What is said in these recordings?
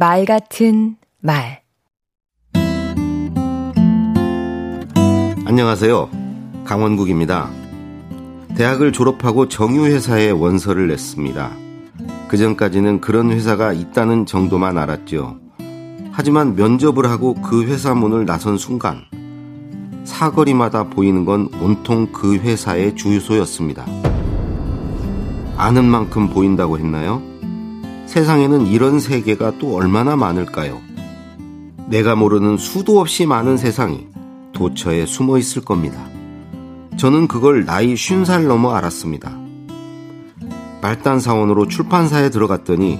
말 같은 말 안녕하세요. 강원국입니다. 대학을 졸업하고 정유회사에 원서를 냈습니다. 그 전까지는 그런 회사가 있다는 정도만 알았죠. 하지만 면접을 하고 그 회사 문을 나선 순간 사거리마다 보이는 건 온통 그 회사의 주유소였습니다. 아는 만큼 보인다고 했나요? 세상에는 이런 세계가 또 얼마나 많을까요? 내가 모르는 수도 없이 많은 세상이 도처에 숨어 있을 겁니다. 저는 그걸 나이 50살 넘어 알았습니다. 말단사원으로 출판사에 들어갔더니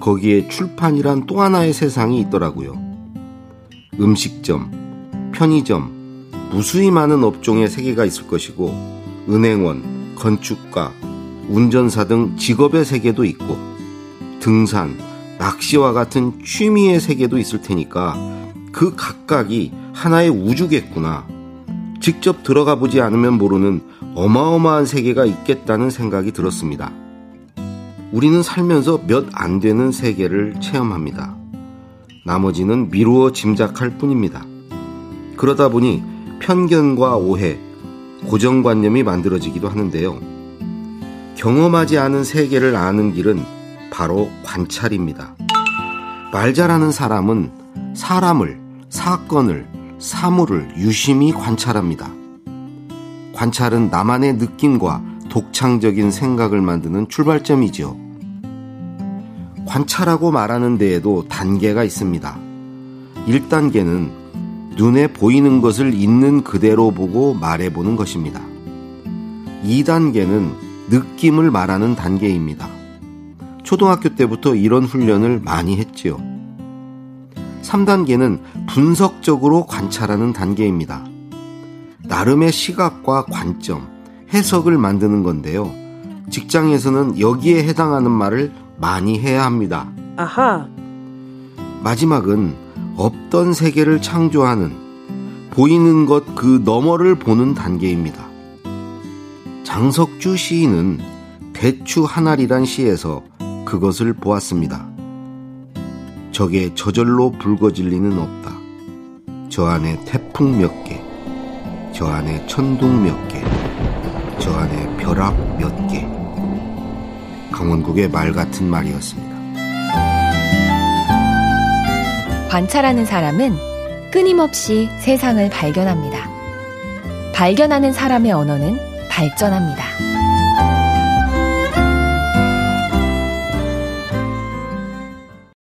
거기에 출판이란 또 하나의 세상이 있더라고요. 음식점, 편의점, 무수히 많은 업종의 세계가 있을 것이고 은행원, 건축가, 운전사 등 직업의 세계도 있고 등산, 낚시와 같은 취미의 세계도 있을 테니까 그 각각이 하나의 우주겠구나. 직접 들어가 보지 않으면 모르는 어마어마한 세계가 있겠다는 생각이 들었습니다. 우리는 살면서 몇 안 되는 세계를 체험합니다. 나머지는 미루어 짐작할 뿐입니다. 그러다 보니 편견과 오해, 고정관념이 만들어지기도 하는데요. 경험하지 않은 세계를 아는 길은 바로 관찰입니다. 말 잘하는 사람은 사람을, 사건을, 사물을 유심히 관찰합니다. 관찰은 나만의 느낌과 독창적인 생각을 만드는 출발점이지요. 관찰하고 말하는 데에도 단계가 있습니다. 1단계는 눈에 보이는 것을 있는 그대로 보고 말해보는 것입니다. 2단계는 느낌을 말하는 단계입니다. 초등학교 때부터 이런 훈련을 많이 했지요. 3단계는 분석적으로 관찰하는 단계입니다. 나름의 시각과 관점, 해석을 만드는 건데요. 직장에서는 여기에 해당하는 말을 많이 해야 합니다. 아하. 마지막은 없던 세계를 창조하는 보이는 것 그 너머를 보는 단계입니다. 장석주 시인은 대추 하나리란 시에서 그것을 보았습니다. 적에 저절로 붉어질 리는 없다. 저 안에 태풍 몇 개, 저 안에 천둥 몇 개, 저 안에 벼락 몇 개. 강원국의 말 같은 말이었습니다. 관찰하는 사람은 끊임없이 세상을 발견합니다. 발견하는 사람의 언어는 발전합니다.